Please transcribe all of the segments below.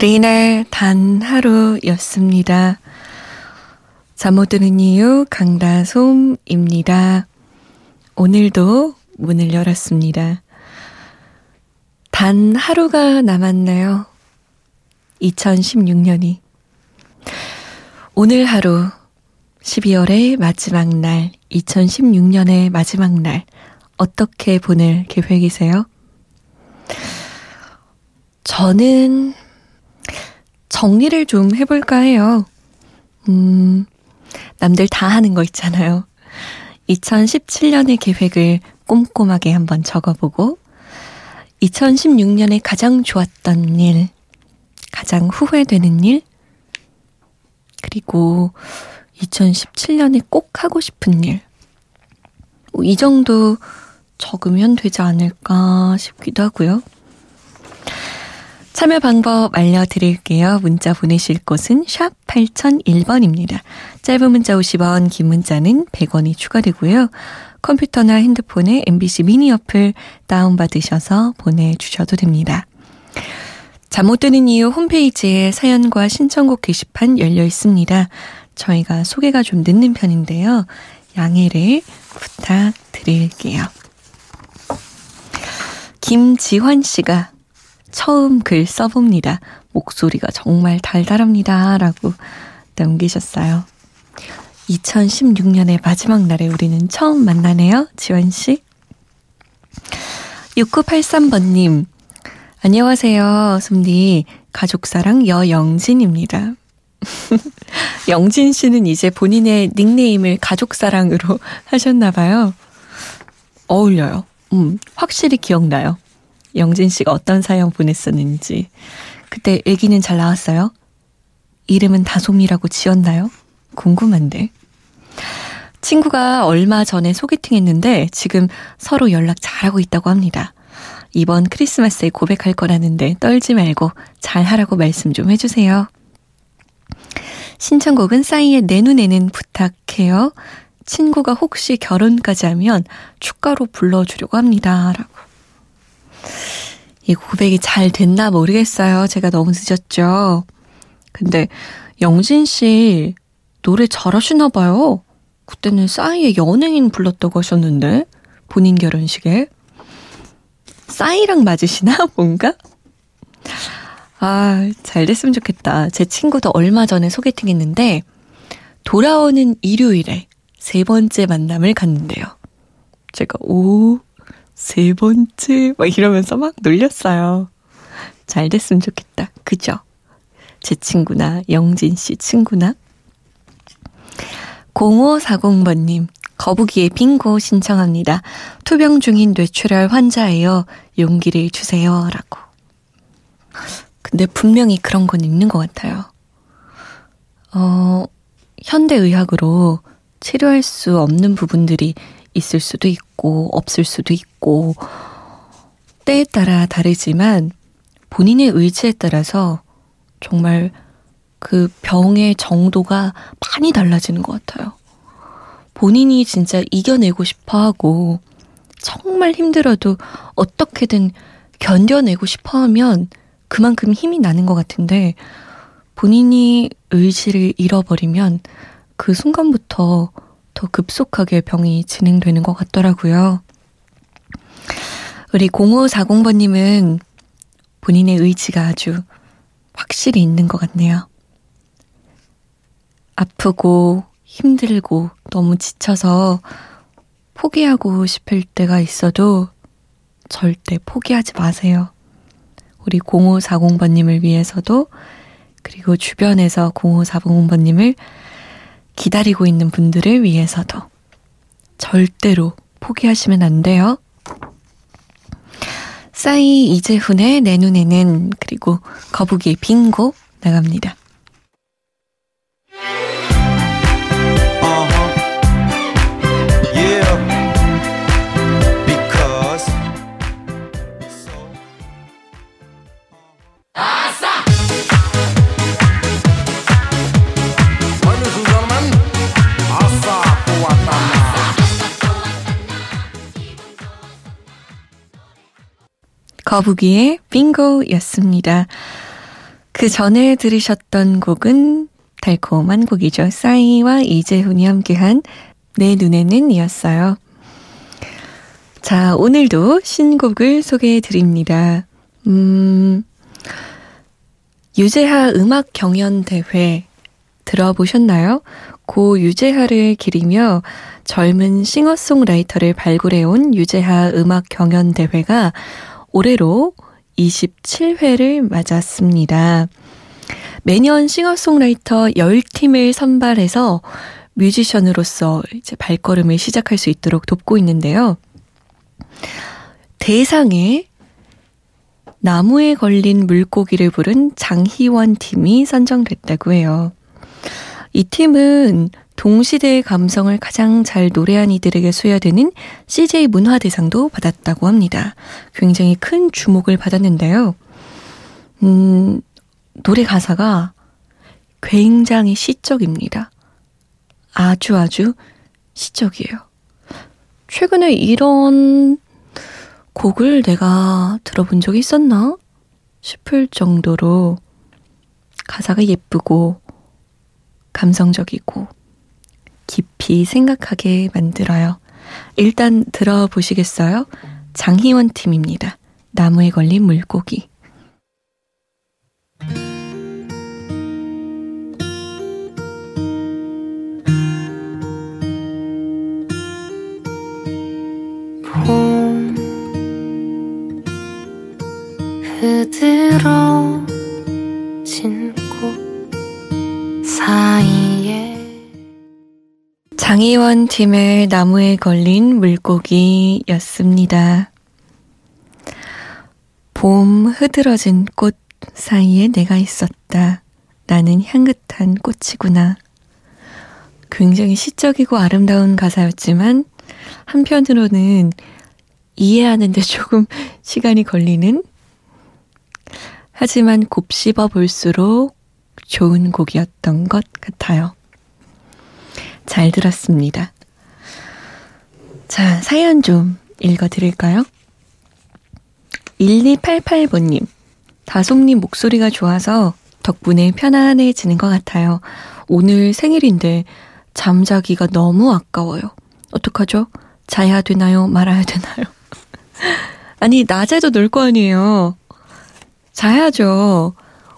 리날 단 하루였습니다. 잠 못 드는 이유 강다솜입니다. 오늘도 문을 열었습니다. 단 하루가 남았나요? 2016년이. 오늘 하루 12월의 마지막 날, 2016년의 마지막 날, 어떻게 보낼 계획이세요? 저는 정리를 좀 해볼까 해요. 음, 남들 다 하는 거 있잖아요. 2017년의 계획을 꼼꼼하게 한번 적어보고, 2016년에 가장 좋았던 일, 가장 후회되는 일, 그리고 2017년에 꼭 하고 싶은 일. 뭐이 정도 적으면 되지 않을까 싶기도 하고요. 참여 방법 알려드릴게요. 문자 보내실 곳은 샵 8001번입니다. 짧은 문자 50원, 긴 문자는 100원이 추가되고요. 컴퓨터나 핸드폰에 MBC 미니 어플 다운받으셔서 보내주셔도 됩니다. 잠 못 드는 이유 홈페이지에 사연과 신청곡 게시판 열려 있습니다. 저희가 소개가 좀 늦는 편인데요. 양해를 부탁드릴게요. 김지환 씨가 처음 글 써봅니다. 목소리가 정말 달달합니다. 라고 남기셨어요. 2016년의 마지막 날에 우리는 처음 만나네요. 지환 씨. 6983번님, 안녕하세요, 솜디. 가족사랑 여영진입니다. 영진 씨는 이제 본인의 닉네임을 가족사랑으로 하셨나봐요. 어울려요. 음, 확실히 기억나요. 영진 씨가 어떤 사연 보냈었는지. 그때 애기는 잘 나왔어요? 이름은 다솜이라고 지었나요? 궁금한데. 친구가 얼마 전에 소개팅 했는데 지금 서로 연락 잘하고 있다고 합니다. 이번 크리스마스에 고백할 거라는데 떨지 말고 잘 하라고 말씀 좀 해주세요. 신청곡은 싸이의 내 눈에는 부탁해요. 친구가 혹시 결혼까지 하면 축가로 불러주려고 합니다. 라고. 이 고백이 잘 됐나 모르겠어요. 제가 너무 늦었죠. 근데 영진 씨 노래 잘하시나 봐요. 그때는 싸이의 연예인 불렀다고 하셨는데 본인 결혼식에 싸이랑 맞으시나 뭔가? 아, 잘 됐으면 좋겠다. 제 친구도 얼마 전에 소개팅 했는데, 돌아오는 일요일에 세 번째 만남을 갔는데요. 제가, 오, 세 번째? 막 이러면서 막 놀렸어요. 잘 됐으면 좋겠다. 그죠? 제 친구나, 영진 씨 친구나. 0540번님, 거북이의 빙고 신청합니다. 투병 중인 뇌출혈 환자예요. 용기를 주세요. 라고. 근데 분명히 그런 건 있는 것 같아요. 어, 현대의학으로 치료할 수 없는 부분들이 있을 수도 있고, 없을 수도 있고, 때에 따라 다르지만 본인의 의지에 따라서 정말 그 병의 정도가 많이 달라지는 것 같아요. 본인이 진짜 이겨내고 싶어 하고, 정말 힘들어도 어떻게든 견뎌내고 싶어 하면 그만큼 힘이 나는 것 같은데 본인이 의지를 잃어버리면 그 순간부터 더 급속하게 병이 진행되는 것 같더라고요. 우리 0540번님은 본인의 의지가 아주 확실히 있는 것 같네요. 아프고 힘들고 너무 지쳐서 포기하고 싶을 때가 있어도 절대 포기하지 마세요. 우리 0540번님을 위해서도 그리고 주변에서 0540번님을 기다리고 있는 분들을 위해서도 절대로 포기하시면 안 돼요. 싸이 이재훈의 내 눈에는 그리고 거북이의 빙고 나갑니다. 거북이의 빙고였습니다. 그 전에 들으셨던 곡은 달콤한 곡이죠. 싸이와 이재훈이 함께한 내 눈에는 이었어요. 자, 오늘도 신곡을 소개해 드립니다. 음, 유재하 음악 경연 대회 들어보셨나요? 고 유재하를 기리며 젊은 싱어송라이터를 발굴해온 유재하 음악 경연 대회가 올해로 27회를 맞았습니다. 매년 싱어송라이터 10팀을 선발해서 뮤지션으로서 이제 발걸음을 시작할 수 있도록 돕고 있는데요. 대상에 나무에 걸린 물고기를 부른 장희원 팀이 선정됐다고 해요. 이 팀은 동시대의 감성을 가장 잘 노래한 이들에게 수여되는 CJ 문화대상도 받았다고 합니다. 굉장히 큰 주목을 받았는데요. 음, 노래 가사가 굉장히 시적입니다. 아주 아주 시적이에요. 최근에 이런 곡을 내가 들어본 적이 있었나 싶을 정도로 가사가 예쁘고 감성적이고 깊이 생각하게 만들어요. 일단 들어보시겠어요? 장희원 팀입니다. 나무에 걸린 물고기. 봄 흐드러 장희원 팀의 나무에 걸린 물고기였습니다. 봄 흐드러진 꽃 사이에 내가 있었다. 나는 향긋한 꽃이구나. 굉장히 시적이고 아름다운 가사였지만 한편으로는 이해하는데 조금 시간이 걸리는 하지만 곱씹어 볼수록 좋은 곡이었던 것 같아요. 잘 들었습니다. 자, 사연 좀 읽어드릴까요? 1288번님, 다솜님 목소리가 좋아서 덕분에 편안해지는 것 같아요. 오늘 생일인데 잠자기가 너무 아까워요. 어떡하죠? 자야 되나요? 말아야 되나요? 아니, 낮에도 놀 거 아니에요. 자야죠.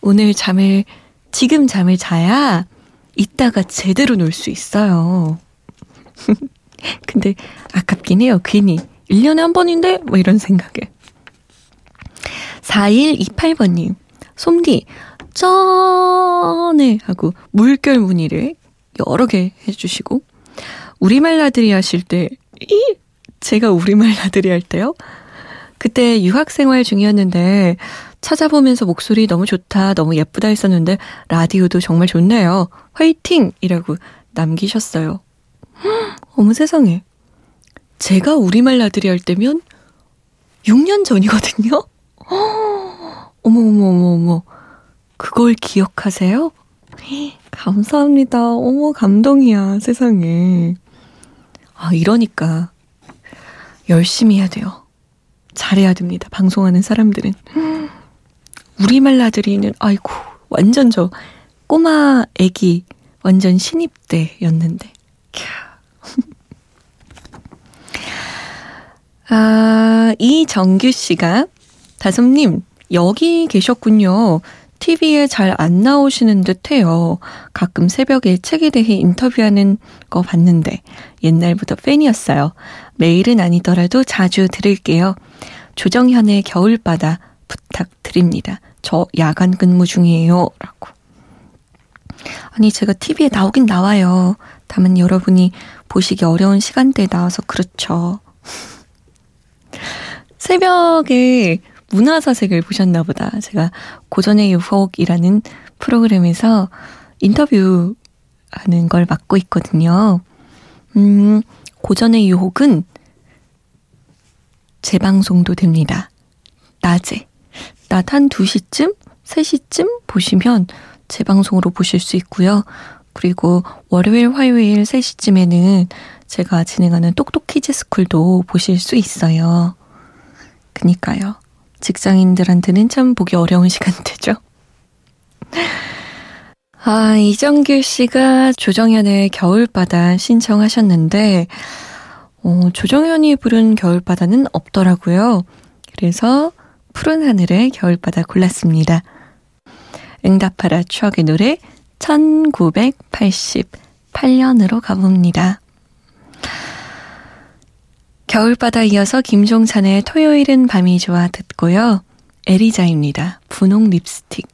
오늘 잠을, 지금 잠을 자야 이따가 제대로 놀 수 있어요. 근데 아깝긴 해요. 괜히 1년에 한 번인데? 뭐 이런 생각에. 4128번님, 솜디, 쩌네! 하고 물결 무늬를 여러 개 해주시고, 우리말 나들이 하실 때, 이, 제가 우리말 나들이 할 때요? 그때 유학 생활 중이었는데, 찾아보면서 목소리 너무 좋다, 너무 예쁘다 했었는데 라디오도 정말 좋네요. 화이팅! 이라고 남기셨어요. 어머 세상에. 제가 우리말 나들이 할 때면 6년 전이거든요? 어머, 어머, 어머, 어머. 그걸 기억하세요? 감사합니다. 어머, 감동이야, 세상에. 아, 이러니까. 열심히 해야 돼요. 잘해야 됩니다. 방송하는 사람들은. 우리말 나들이는 아이고 완전 저 꼬마 애기 완전 신입 때였는데. 아, 이정규 씨가 다솜님 여기 계셨군요. TV에 잘 안 나오시는 듯 해요. 가끔 새벽에 책에 대해 인터뷰하는 거 봤는데 옛날부터 팬이었어요. 매일은 아니더라도 자주 들을게요. 조정현의 겨울바다 부탁드립니다. 저 야간 근무 중이에요. 라고. 아니, 제가 TV에 나오긴 나와요. 다만 여러분이 보시기 어려운 시간대에 나와서 그렇죠. 새벽에 문화사색을 보셨나 보다. 제가 고전의 유혹이라는 프로그램에서 인터뷰 하는 걸 맡고 있거든요. 음, 고전의 유혹은 재방송도 됩니다. 낮에. 낮 한 2시쯤? 3시쯤 보시면 재방송으로 보실 수 있고요. 그리고 월요일, 화요일 3시쯤에는 제가 진행하는 똑똑 키즈 스쿨도 보실 수 있어요. 그니까요. 직장인들한테는 참 보기 어려운 시간대죠. 아, 이정길 씨가 조정현의 겨울바다 신청하셨는데, 어, 조정현이 부른 겨울바다는 없더라고요. 그래서 푸른 하늘의 겨울바다 골랐습니다. 응답하라 추억의 노래 1988년으로 가봅니다. 겨울바다 이어서 김종찬의 토요일은 밤이 좋아 듣고요. 에리자입니다. 분홍 립스틱.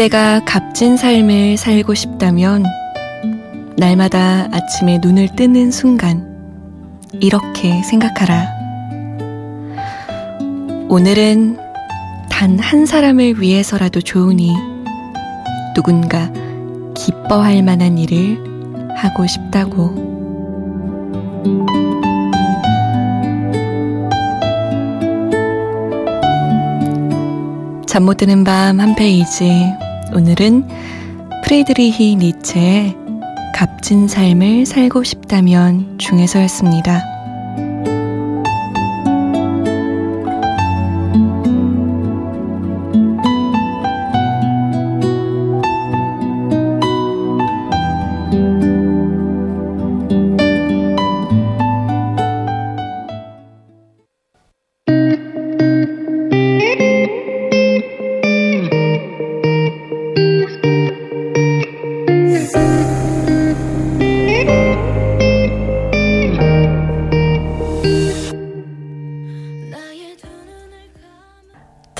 그대가 값진 삶을 살고 싶다면 날마다 아침에 눈을 뜨는 순간 이렇게 생각하라. 오늘은 단 한 사람을 위해서라도 좋으니 누군가 기뻐할 만한 일을 하고 싶다고. 잠 못 드는 밤 한 페이지. 오늘은 프레드리히 니체의 값진 삶을 살고 싶다면 중에서였습니다.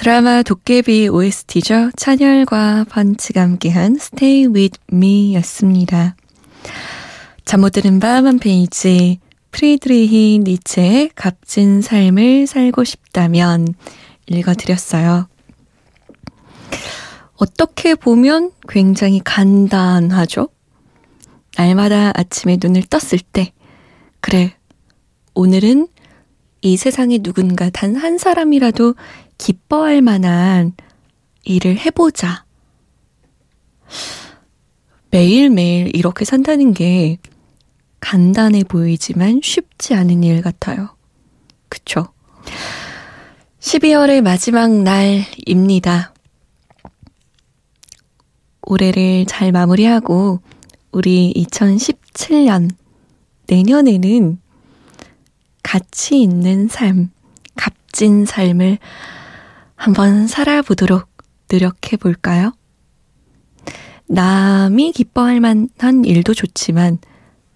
드라마 도깨비 OST죠. 찬열과 펀치가 함께한 Stay With Me 였습니다. 잠 못 드는 밤 한 페이지 프리드리히 니체의 값진 삶을 살고 싶다면 읽어드렸어요. 어떻게 보면 굉장히 간단하죠? 날마다 아침에 눈을 떴을 때, 그래, 오늘은 이 세상에 누군가 단 한 사람이라도 기뻐할 만한 일을 해보자. 매일매일 이렇게 산다는 게 간단해 보이지만 쉽지 않은 일 같아요. 그쵸? 12월의 마지막 날입니다. 올해를 잘 마무리하고 우리 2017년 내년에는 가치 있는 삶, 값진 삶을 한번 살아보도록 노력해 볼까요? 남이 기뻐할 만한 일도 좋지만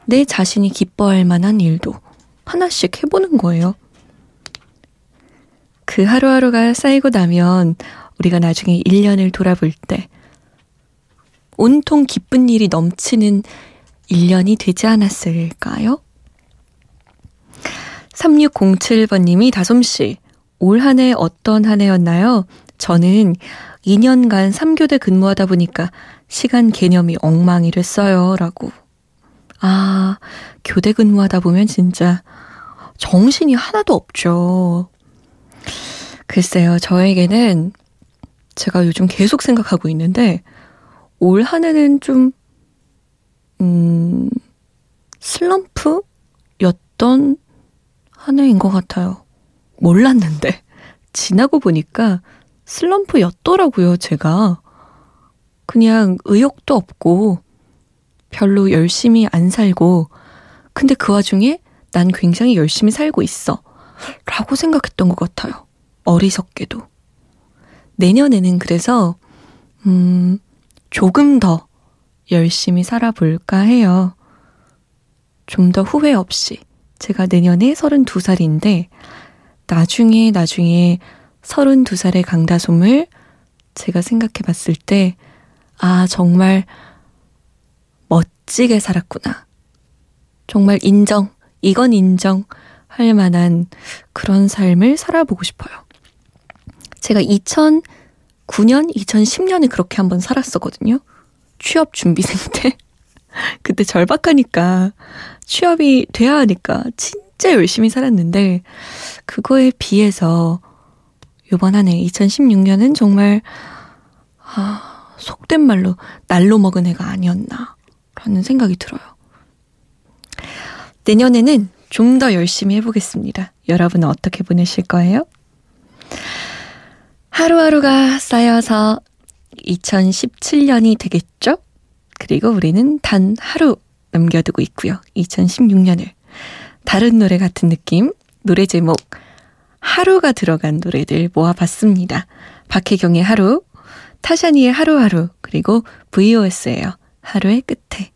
내 자신이 기뻐할 만한 일도 하나씩 해보는 거예요. 그 하루하루가 쌓이고 나면 우리가 나중에 1년을 돌아볼 때 온통 기쁜 일이 넘치는 1년이 되지 않았을까요? 3607번님이 다솜씨, 올 한 해 어떤 한 해였나요? 저는 2년간 3교대 근무하다 보니까 시간 개념이 엉망이 됐어요. 라고. 아, 교대 근무하다 보면 진짜 정신이 하나도 없죠. 글쎄요, 저에게는 제가 요즘 계속 생각하고 있는데, 올 한 해는 좀, 음, 슬럼프였던 한 해인 것 같아요. 몰랐는데. 지나고 보니까 슬럼프였더라고요, 제가. 그냥 의욕도 없고, 별로 열심히 안 살고, 근데 그 와중에 난 굉장히 열심히 살고 있어. 라고 생각했던 것 같아요. 어리석게도. 내년에는 그래서, 음, 조금 더 열심히 살아볼까 해요. 좀 더 후회 없이. 제가 내년에 32살인데, 나중에, 나중에 32살의 강다솜을 제가 생각해 봤을 때, 아, 정말 멋지게 살았구나. 정말 인정, 이건 인정 할 만한 그런 삶을 살아보고 싶어요. 제가 2009년, 2010년에 그렇게 한번 살았었거든요. 취업 준비생 때. 그때 절박하니까 취업이 돼야 하니까 진짜 열심히 살았는데 그거에 비해서 요번 한 해 2016년은 정말 아, 속된 말로 날로 먹은 해가 아니었나 라는 생각이 들어요. 내년에는 좀 더 열심히 해보겠습니다. 여러분은 어떻게 보내실 거예요? 하루하루가 쌓여서 2017년이 되겠죠? 그리고 우리는 단 하루 남겨두고 있고요. 2016년을. 다른 노래 같은 느낌, 노래 제목, 하루가 들어간 노래들 모아봤습니다. 박혜경의 하루, 타샤니의 하루하루, 그리고 VOS예요. 하루의 끝에.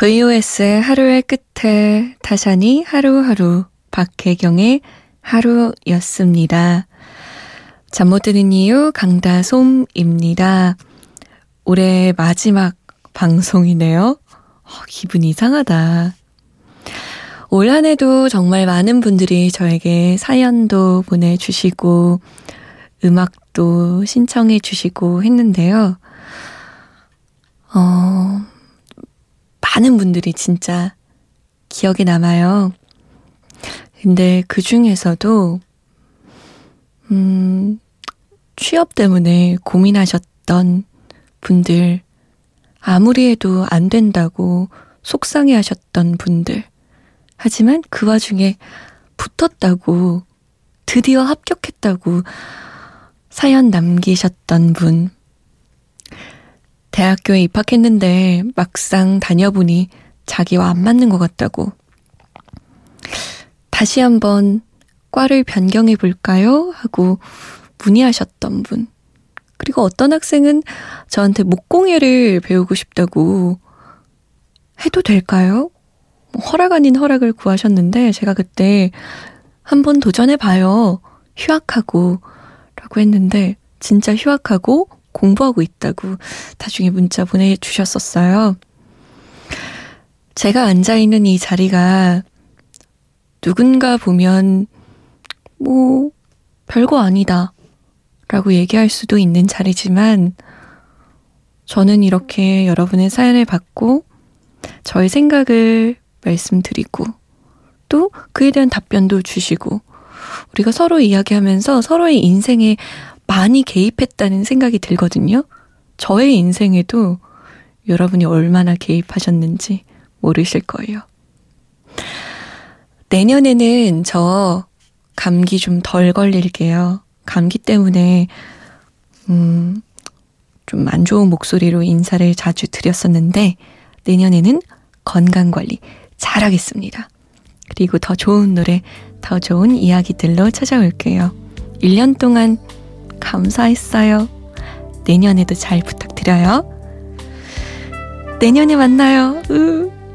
VOS의 하루의 끝 에 타샤니 하루하루 박혜경의 하루였습니다. 잠 못 드는 이유 강다솜입니다. 올해 마지막 방송이네요. 어, 기분 이상하다. 올 한 해도 정말 많은 분들이 저에게 사연도 보내주시고, 음악도 신청해 주시고 했는데요. 어, 많은 분들이 진짜 기억에 남아요. 근데 그 중에서도, 음, 취업 때문에 고민하셨던 분들, 아무리 해도 안 된다고 속상해 하셨던 분들, 하지만 그 와중에 붙었다고, 드디어 합격했다고 사연 남기셨던 분, 대학교에 입학했는데 막상 다녀보니 자기와 안 맞는 것 같다고. 다시 한번 과를 변경해 볼까요? 하고 문의하셨던 분. 그리고 어떤 학생은 저한테 목공예를 배우고 싶다고 해도 될까요? 뭐 허락 아닌 허락을 구하셨는데 제가 그때 한번 도전해 봐요. 휴학하고 라고 했는데 진짜 휴학하고 공부하고 있다고 나중에 문자 보내주셨었어요. 제가 앉아있는 이 자리가 누군가 보면 뭐 별거 아니다 라고 얘기할 수도 있는 자리지만 저는 이렇게 여러분의 사연을 받고 저의 생각을 말씀드리고 또 그에 대한 답변도 주시고 우리가 서로 이야기하면서 서로의 인생에 많이 개입했다는 생각이 들거든요. 저의 인생에도 여러분이 얼마나 개입하셨는지 모르실 거예요. 내년에는 저 감기 좀 덜 걸릴게요. 감기 때문에, 음, 좀 안 좋은 목소리로 인사를 자주 드렸었는데, 내년에는 건강 관리 잘 하겠습니다. 그리고 더 좋은 노래, 더 좋은 이야기들로 찾아올게요. 1년 동안 감사했어요. 내년에도 잘 부탁드려요. 내년에 만나요. 으.